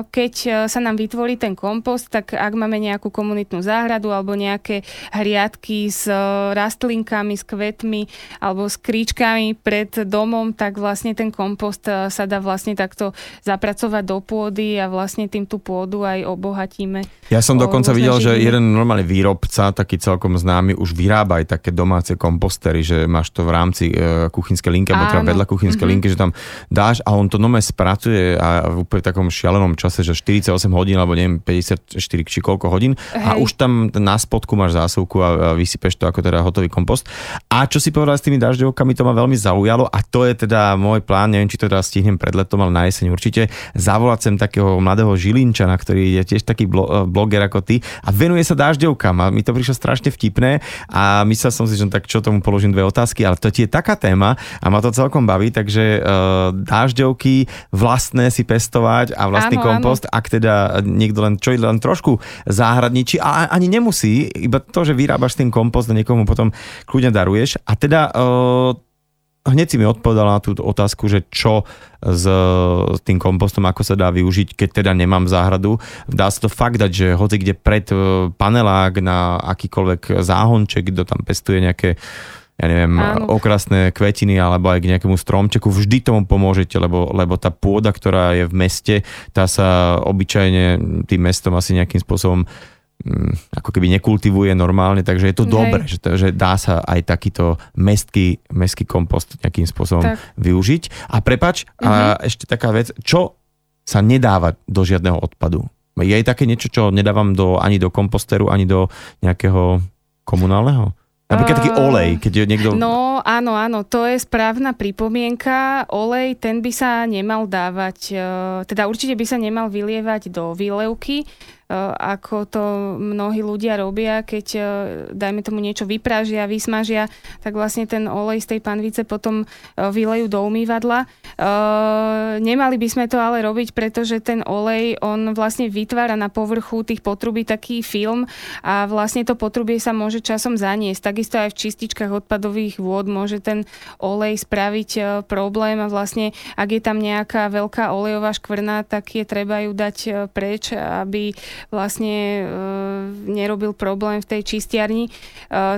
keď sa nám vytvorí ten kompost, tak ak máme nejakú komunitnú záhradu alebo nejaké hriadky s rastlinkami, s kvetmi alebo s kríčkami pred domom, tak vlastne ten kompost sa dá vlastne takto zapracovať do pôdy a vlastne tým tú pôdu aj obohatíme.
Ja som dokonca videl, živiny. že jeden normálny výrobca, taký celkom známy, už vyrába aj také domáce kompostery, že máš to v rámci uh, kuchynskej linky, alebo teda vedľa kuchynskej mm-hmm. linky, že tam dáš a on to nome spracuje a v úplne takom šialenom čase, že 48 hodín, alebo neviem, 54 či koľko hodín Hej. a už tam na spodku máš zásuvku a, a vysypeš to ako teda hotový kompost. A čo si povedal s tými dažďovkami, to ma veľmi zaujalo a to je teda môj plán, neviem, či to teda stihnem pred letom, ale na jeseň určite, zavolať sem takého mladého Žilinčana, ktorý je tiež taký bloger ako ty a venuje sa dažďovkám a mi to prišlo strašne vtipné a myslel som si, že tak čo tomu položím dve otázky, ale to ti je taká téma a ma to celkom baví, takže uh, dážďovky vlastné si pestovať a vlastný áno, kompost, áno. ak teda niekto len čo len trošku záhradničí, a ani nemusí, iba to, že vyrábaš ten kompost a niekomu potom kľudne daruješ. A teda uh, hneď si mi odpovedala na tú otázku, že čo s, tým kompostom, ako sa dá využiť, keď teda nemám záhradu. Dá sa to fakt dať, že hoci kde pred e, panelák na akýkoľvek záhonček, kto tam pestuje nejaké ja neviem, Áno. okrasné kvetiny alebo aj k nejakému stromčeku, vždy tomu pomôžete, lebo, lebo tá pôda, ktorá je v meste, tá sa obyčajne tým mestom asi nejakým spôsobom ako keby nekultivuje normálne, takže je to dobré, že, že dá sa aj takýto mestský, mestský kompost nejakým spôsobom tak. využiť. A prepač, uh-huh. a mhm. ešte taká vec, čo sa nedáva do žiadneho odpadu? Je aj také niečo, čo nedávam do, ani do komposteru, ani do nejakého komunálneho? Napríklad taký olej, keď je niekto...
No áno, áno, to je správna pripomienka. Olej, ten by sa nemal dávať, e, teda určite by sa nemal vylievať do výlevky, ako to mnohí ľudia robia, keď e, dajme tomu niečo vypražia, vysmažia, tak vlastne ten olej z tej panvice potom e, vylejú do umývadla. Nemali by sme to ale robiť, pretože ten olej, on vlastne vytvára na povrchu tých potrubí taký film a vlastne to potrubie sa môže časom zaniesť. Takisto aj v čističkách odpadových vôd môže ten olej spraviť problém a vlastne ak je tam nejaká veľká olejová škvrna, tak je treba ju dať preč, aby vlastne e, nerobil problém v tej čistiarni. E,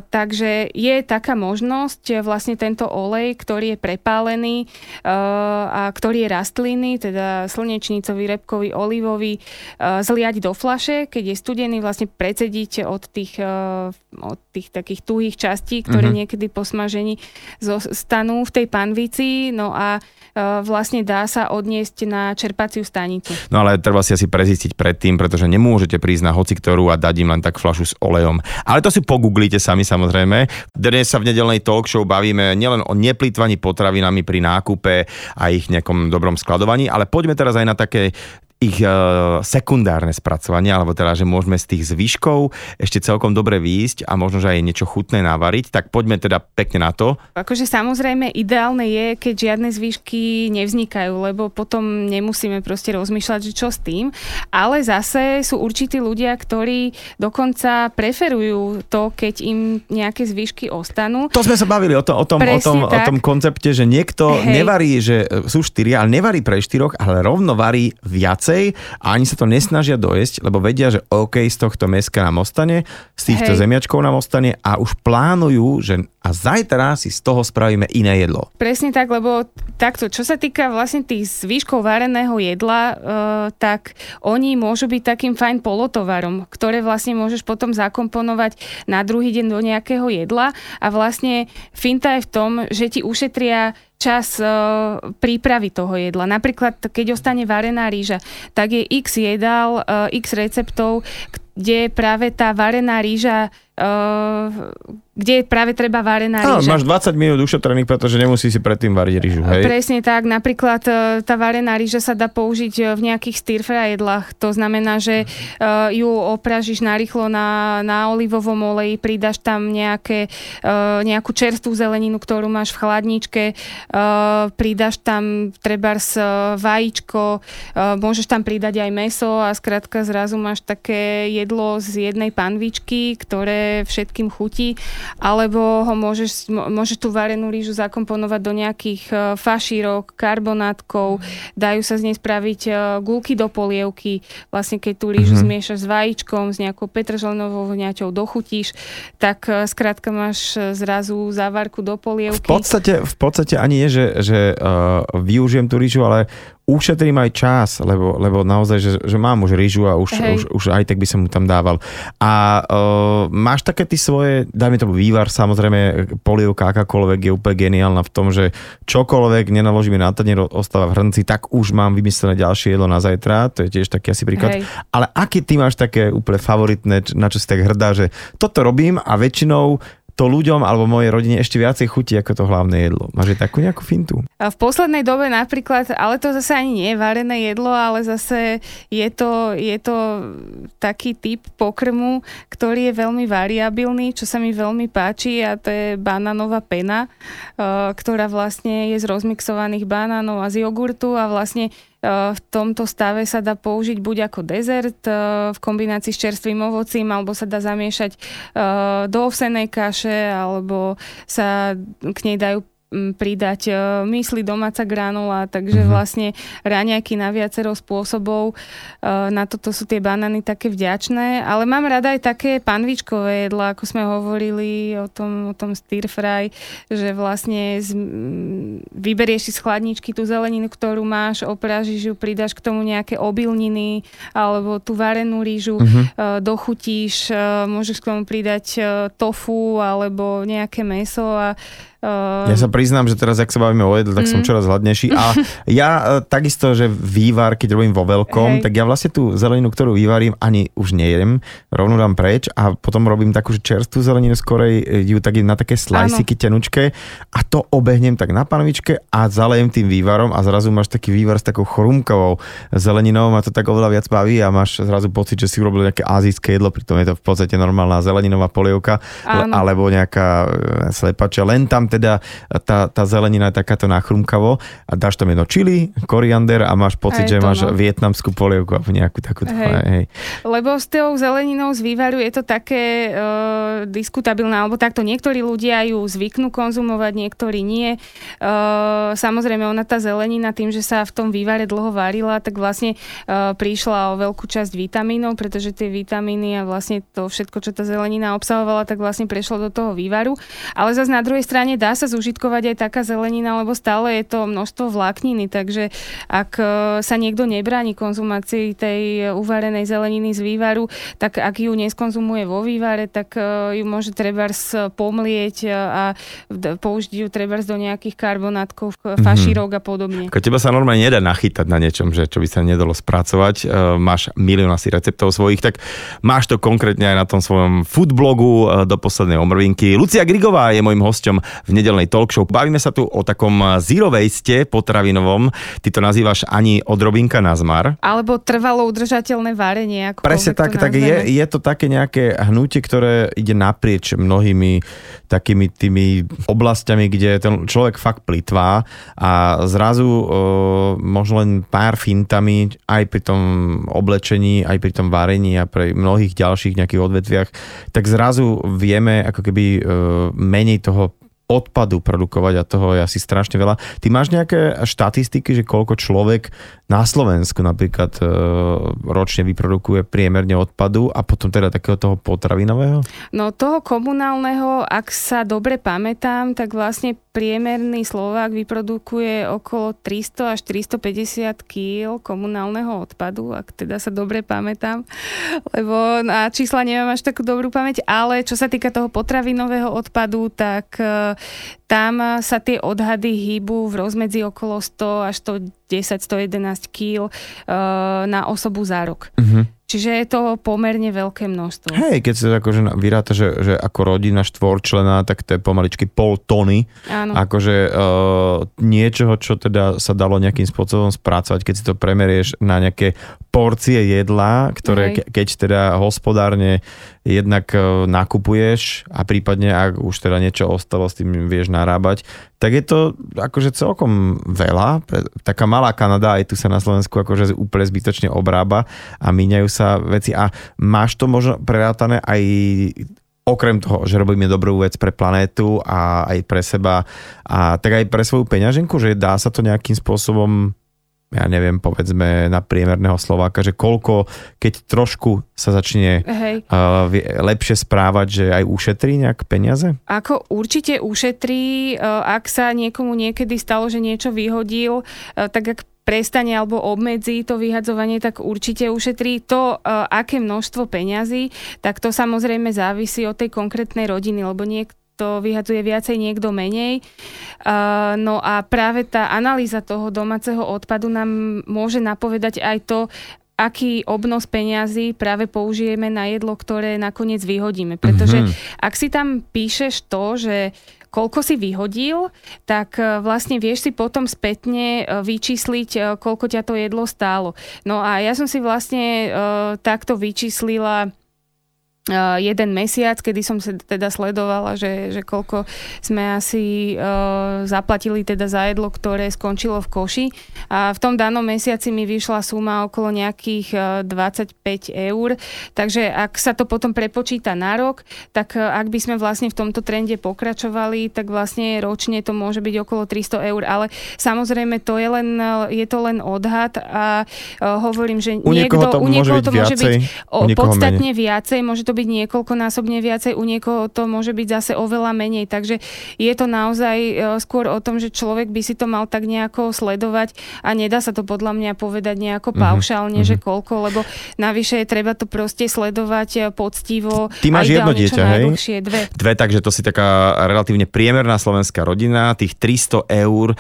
takže je taká možnosť e, vlastne tento olej, ktorý je prepálený a ktorý je rastliny, teda slnečnicový, repkový, olivový, zliať do flaše, keď je studený, vlastne precediť od tých, od tých takých tuhých častí, ktoré uh-huh. niekedy po smažení zostanú v tej panvici, no a vlastne dá sa odniesť na čerpaciu stanicu.
No ale treba si asi prezistiť predtým, pretože nemôžete prísť na hoci ktorú a dať im len tak flašu s olejom. Ale to si pogooglite sami samozrejme. Dnes sa v nedelnej talk show bavíme nielen o neplýtvaní potravinami pri nákupe a ich nejakom dobrom skladovaní, ale poďme teraz aj na také ich uh, sekundárne spracovanie, alebo teda, že môžeme z tých zvyškov ešte celkom dobre výjsť a možno, že aj niečo chutné navariť, tak poďme teda pekne na to.
Akože samozrejme ideálne je, keď žiadne zvyšky nevznikajú, lebo potom nemusíme proste rozmýšľať, že čo s tým, ale zase sú určití ľudia, ktorí dokonca preferujú to, keď im nejaké zvyšky ostanú.
To sme sa bavili o, to, o, tom, o, tom, o tom koncepte, že niekto Hej. nevarí, že sú štyri, ale nevarí pre štyroch, ale rovno varí viac viacej a ani sa to nesnažia dojesť, lebo vedia, že OK, z tohto meska nám ostane, z týchto Hej. zemiačkov nám ostane a už plánujú, že a zajtra si z toho spravíme iné jedlo.
Presne tak, lebo takto, čo sa týka vlastne tých zvyškov vareného jedla, uh, tak oni môžu byť takým fajn polotovarom, ktoré vlastne môžeš potom zakomponovať na druhý deň do nejakého jedla a vlastne finta je v tom, že ti ušetria čas uh, prípravy toho jedla. Napríklad, keď ostane varená rýža, tak je x jedál, uh, x receptov, kde práve tá varená rýža kde práve treba varená
Áno, máš 20 minút ušetrených, pretože nemusí si predtým variť rýžu, hej?
Presne tak, napríklad uh, tá varená rýža sa dá použiť uh, v nejakých stir jedlách. To znamená, že uh, ju opražíš narýchlo na, na olivovom oleji, pridaš tam nejaké, nejakú čerstvú zeleninu, ktorú máš v chladničke, pridaš tam trebárs vajíčko, môžeš tam pridať aj meso a skrátka zrazu máš také jedlo z jednej panvičky, ktoré všetkým chutí alebo ho môžeš, môžeš tú varenú rýžu zakomponovať do nejakých e, fašírok, karbonátkov, dajú sa z nej spraviť e, gulky do polievky, vlastne keď tú rýžu mm-hmm. zmiešaš s vajíčkom, s nejakou petržlenovou vňaťou dochutíš, tak e, skrátka máš zrazu závarku do polievky.
V podstate, v podstate ani je, že, že uh, využijem tú rýžu, ale ušetrím aj čas, lebo, lebo naozaj, že, že mám už rýžu a už, už, už aj tak by som mu tam dával. A uh, máš také ty svoje, dajme tomu vývar, samozrejme polievka akákoľvek je úplne geniálna v tom, že čokoľvek nenaložíme na tanier, ostáva v hrnci, tak už mám vymyslené ďalšie jedlo na zajtra, to je tiež taký asi príklad. Hej. Ale aký ty máš také úplne favoritné, na čo si tak hrdá, že toto robím a väčšinou to ľuďom alebo mojej rodine ešte viacej chutí ako to hlavné jedlo. Máš takú nejakú fintu?
A v poslednej dobe napríklad, ale to zase ani nie je varené jedlo, ale zase je to, je to taký typ pokrmu, ktorý je veľmi variabilný, čo sa mi veľmi páči a to je banánová pena, eh, ktorá vlastne je z rozmixovaných banánov a z jogurtu a vlastne v tomto stave sa dá použiť buď ako dezert e, v kombinácii s čerstvým ovocím, alebo sa dá zamiešať e, do ovsenej kaše, alebo sa k nej dajú pridať e, mysli domáca granula, takže mm-hmm. vlastne raňajky na viacero spôsobov. E, na toto sú tie banány také vďačné, ale mám rada aj také panvičkové jedla, ako sme hovorili o tom, o tom stir fry, že vlastne z, vyberieš si z chladničky tú zeleninu, ktorú máš, opražíš ju, pridáš k tomu nejaké obilniny alebo tú varenú rýžu, mm-hmm. dochutíš, môžeš k tomu pridať tofu alebo nejaké meso a
Uh, ja sa priznám, že teraz, ak sa bavíme o jedle, tak mm. som čoraz hladnejší. A ja uh, takisto, že vývar, keď robím vo veľkom, Hej. tak ja vlastne tú zeleninu, ktorú vyvarím, ani už nejem, rovno dám preč a potom robím takú, že čerstvú zeleninu, skorej e, ju tak na také slajsiky tenučké a to obehnem tak na panvičke a zalejem tým vývarom a zrazu máš taký vývar s takou chrumkovou zeleninou, ma to tak oveľa viac baví a máš zrazu pocit, že si urobil nejaké azijské jedlo, pritom je to v podstate normálna zeleninová polievka Áno. alebo nejaká e, slepača, len tam teda tá, tá zelenina je takáto nachrumkavo a dáš tam jedno čili, koriander a máš pocit, hej, že máš no. vietnamskú polievku alebo nejakú takú. Hej. Hej.
Lebo s tou zeleninou z vývaru je to také uh, diskutabilné, alebo takto niektorí ľudia ju zvyknú konzumovať, niektorí nie. Uh, samozrejme, ona tá zelenina tým, že sa v tom vývare dlho varila, tak vlastne uh, prišla o veľkú časť vitamínov, pretože tie vitamíny a vlastne to všetko, čo tá zelenina obsahovala, tak vlastne prešlo do toho vývaru. Ale zase na druhej strane dá sa zužitkovať aj taká zelenina, lebo stále je to množstvo vlákniny, takže ak e, sa niekto nebráni konzumácii tej uvarenej zeleniny z vývaru, tak ak ju neskonzumuje vo vývare, tak e, ju môže trebárs pomlieť a použiť ju trebárs do nejakých karbonátkov, mhm. fašírok mm-hmm. a podobne.
Ako teba sa normálne nedá nachytať na niečom, že čo by sa nedalo spracovať. E, máš milión asi receptov svojich, tak máš to konkrétne aj na tom svojom foodblogu do poslednej omrvinky. Lucia Grigová je môjim hosťom v nedelnej talk show. Bavíme sa tu o takom zero waste potravinovom. Ty to nazývaš ani odrobinka na zmar.
Alebo trvalo udržateľné varenie. Ako
Presne tak, tak je, je to také nejaké hnutie, ktoré ide naprieč mnohými takými tými oblastiami, kde ten človek fakt plitvá a zrazu e, možno len pár fintami aj pri tom oblečení, aj pri tom varení a pri mnohých ďalších nejakých odvetviach, tak zrazu vieme ako keby e, menej toho odpadu produkovať a toho je asi strašne veľa. Ty máš nejaké štatistiky, že koľko človek na Slovensku napríklad e, ročne vyprodukuje priemerne odpadu a potom teda takého toho potravinového?
No toho komunálneho, ak sa dobre pamätám, tak vlastne priemerný Slovák vyprodukuje okolo 300 až 350 kg komunálneho odpadu, ak teda sa dobre pamätám, lebo na čísla nemám až takú dobrú pamäť, ale čo sa týka toho potravinového odpadu, tak e, tam sa tie odhady hýbu v rozmedzi okolo 100 až 110-111 kg na osobu za rok. Uh-huh. Čiže je to pomerne veľké množstvo.
Hej, keď sa akože vyráta, že, že ako rodina štvorčlená, tak to je pomaličky pol tony.
Áno.
Akože uh, niečoho, čo teda sa dalo nejakým spôsobom spracovať, keď si to premerieš na nejaké porcie jedla, ktoré ke, keď teda hospodárne jednak uh, nakupuješ a prípadne ak už teda niečo ostalo, s tým vieš narábať, tak je to akože celkom veľa. Taká malá Kanada, aj tu sa na Slovensku akože úplne zbytočne obrába a míňajú sa veci. A máš to možno prerátané aj okrem toho, že robíme dobrú vec pre planétu a aj pre seba a tak aj pre svoju peňaženku, že dá sa to nejakým spôsobom ja neviem, povedzme na priemerného Slováka, že koľko, keď trošku sa začne Hej. Uh, lepšie správať, že aj ušetrí nejak peniaze?
Ako určite ušetrí, uh, ak sa niekomu niekedy stalo, že niečo vyhodil, uh, tak ak prestane alebo obmedzí to vyhadzovanie, tak určite ušetrí to, aké množstvo peňazí, tak to samozrejme závisí od tej konkrétnej rodiny, lebo niekto to vyhadzuje viacej, niekto menej. Uh, no a práve tá analýza toho domáceho odpadu nám môže napovedať aj to, aký obnos peňazí práve použijeme na jedlo, ktoré nakoniec vyhodíme. Pretože mm-hmm. ak si tam píšeš to, že koľko si vyhodil, tak e, vlastne vieš si potom spätne e, vyčísliť, e, koľko ťa to jedlo stálo. No a ja som si vlastne uh, takto vyčíslila jeden mesiac, kedy som sa teda sledovala, že, že koľko sme asi uh, zaplatili teda za jedlo, ktoré skončilo v koši. A v tom danom mesiaci mi vyšla suma okolo nejakých uh, 25 eur. Takže ak sa to potom prepočíta na rok, tak uh, ak by sme vlastne v tomto trende pokračovali, tak vlastne ročne to môže byť okolo 300 eur. Ale samozrejme to je len, je to len odhad a uh, hovorím, že
u niekto, to u niekoho
to môže byť o, podstatne menej. viacej, môže to byť niekoľkonásobne viacej, u niekoho to môže byť zase oveľa menej. Takže je to naozaj e, skôr o tom, že človek by si to mal tak nejako sledovať a nedá sa to podľa mňa povedať nejako mhm, paušálne, mm-hmm. že koľko, lebo navyše je treba to proste sledovať e, poctivo.
Ty máš jedno dieťa, hej?
Dve.
Dve, takže to si taká relatívne priemerná slovenská rodina, tých 300 eur e,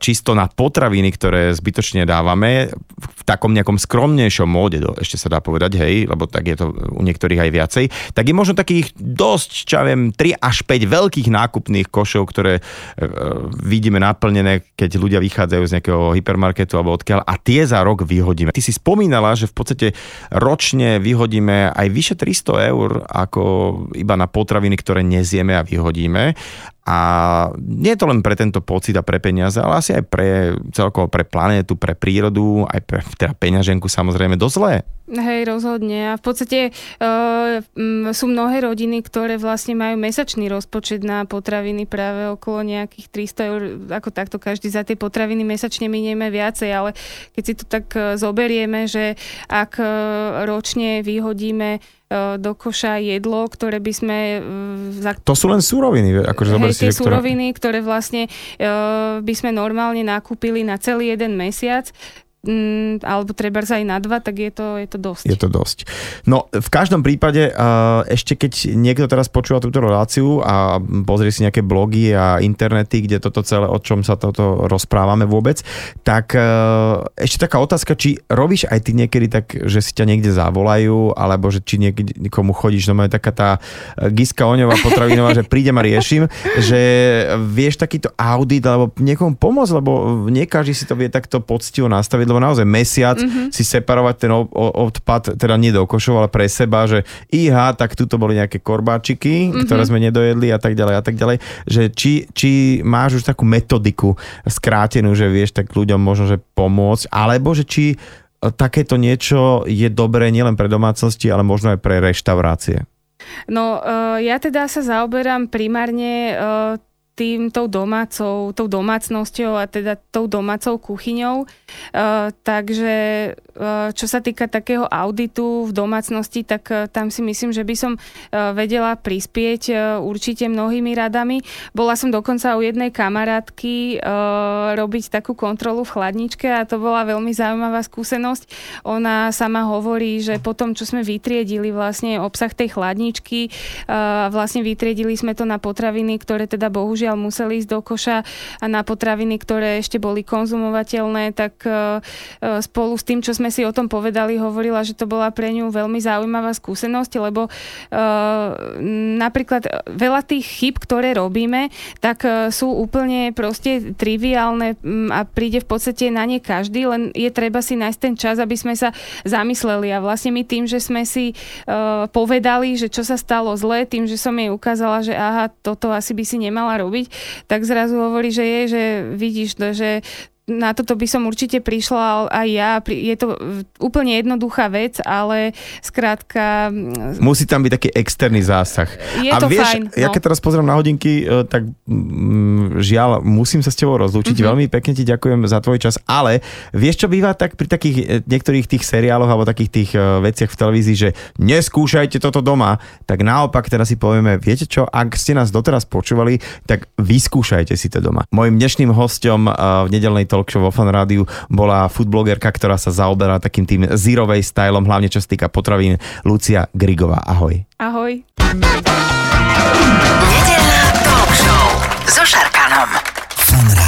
čisto na potraviny, ktoré zbytočne dávame v takom nejakom skromnejšom móde, ešte sa dá povedať, hej, lebo tak je to u niektorých aj viacej tak je možno takých dosť, čo ja viem, 3 až 5 veľkých nákupných košov, ktoré e, vidíme naplnené, keď ľudia vychádzajú z nejakého hypermarketu alebo odkiaľ a tie za rok vyhodíme. Ty si spomínala, že v podstate ročne vyhodíme aj vyše 300 eur ako iba na potraviny, ktoré nezieme a vyhodíme. A nie je to len pre tento pocit a pre peniaze, ale asi aj pre celkovo pre planétu, pre prírodu, aj pre teda peňaženku samozrejme dosť zlé.
Hej, rozhodne. A v podstate uh, sú mnohé rodiny, ktoré vlastne majú mesačný rozpočet na potraviny práve okolo nejakých 300 eur, ako takto každý za tie potraviny mesačne minieme viacej, ale keď si to tak uh, zoberieme, že ak uh, ročne vyhodíme E, do koša jedlo, ktoré by sme...
E, za... To sú len súroviny, akože
Hej, tie súroviny, ktoré... ktoré vlastne uh, by sme normálne nakúpili na celý jeden mesiac, mm, alebo treba aj na dva, tak je to, je to dosť.
Je to dosť. No v každom prípade, ešte keď niekto teraz počúva túto reláciu a pozrie si nejaké blogy a internety, kde toto celé, o čom sa toto rozprávame vôbec, tak uh, ešte taká otázka, či robíš aj ty niekedy tak, že si ťa niekde zavolajú, alebo že či niekde niekomu chodíš, no je taká tá Giska Oňová potravinová, že prídem a riešim, že vieš takýto audit, alebo niekomu pomôcť, lebo nie každý si to vie takto poctivo nastaviť, lebo naozaj mesiac mm-hmm. si separovať ten odpad, teda nie do košov, ale pre seba, že iha, tak tuto boli nejaké korbáčiky, mm-hmm. ktoré sme nedojedli a tak ďalej a tak ďalej, že či, či máš už takú metodiku skrátenú, že vieš tak ľuďom možno, že pomôcť, alebo že či takéto niečo je dobré nielen pre domácnosti, ale možno aj pre reštaurácie.
No, uh, ja teda sa zaoberám primárne uh, tým, tou domácou, tou domácnosťou a teda tou domácou kuchyňou. Uh, takže čo sa týka takého auditu v domácnosti, tak uh, tam si myslím, že by som uh, vedela prispieť určite mnohými radami. Bola som dokonca u jednej kamarátky robiť takú kontrolu v chladničke a to bola veľmi zaujímavá skúsenosť. Ona sama hovorí, že potom, čo sme vytriedili vlastne obsah tej chladničky, vlastne vytriedili sme to na potraviny, ktoré teda bohužiaľ museli ísť do koša a na potraviny, ktoré ešte boli konzumovateľné, tak spolu s tým, čo sme sme si o tom povedali, hovorila, že to bola pre ňu veľmi zaujímavá skúsenosť, lebo uh, napríklad veľa tých chyb, ktoré robíme, tak uh, sú úplne proste triviálne um, a príde v podstate na ne každý, len je treba si nájsť ten čas, aby sme sa zamysleli. A vlastne my tým, že sme si uh, povedali, že čo sa stalo zle, tým, že som jej ukázala, že aha, toto asi by si nemala robiť, tak zrazu hovorí, že je, že vidíš, že na toto by som určite prišla aj ja. Je to úplne jednoduchá vec, ale skrátka...
Musí tam byť taký externý zásah.
Je a to
vieš,
fajn.
No. Ja keď teraz pozriem na hodinky, e, tak mm, žiaľ, musím sa s tebou rozlúčiť. Mm-hmm. Veľmi pekne ti ďakujem za tvoj čas, ale vieš, čo býva tak pri takých e, niektorých tých seriáloch alebo takých tých e, veciach v televízii, že neskúšajte toto doma, tak naopak teraz si povieme, viete čo, ak ste nás doteraz počúvali, tak vyskúšajte si to doma. Mojím dnešným hostom v nedelnej talk show vo Fan Rádiu bola foodblogerka, ktorá sa zaoberá takým tým zírovej stylom, hlavne čo sa týka potravín, Lucia Grigová. Ahoj.
Ahoj.
Nedelná talk show so Šarkanom. Fan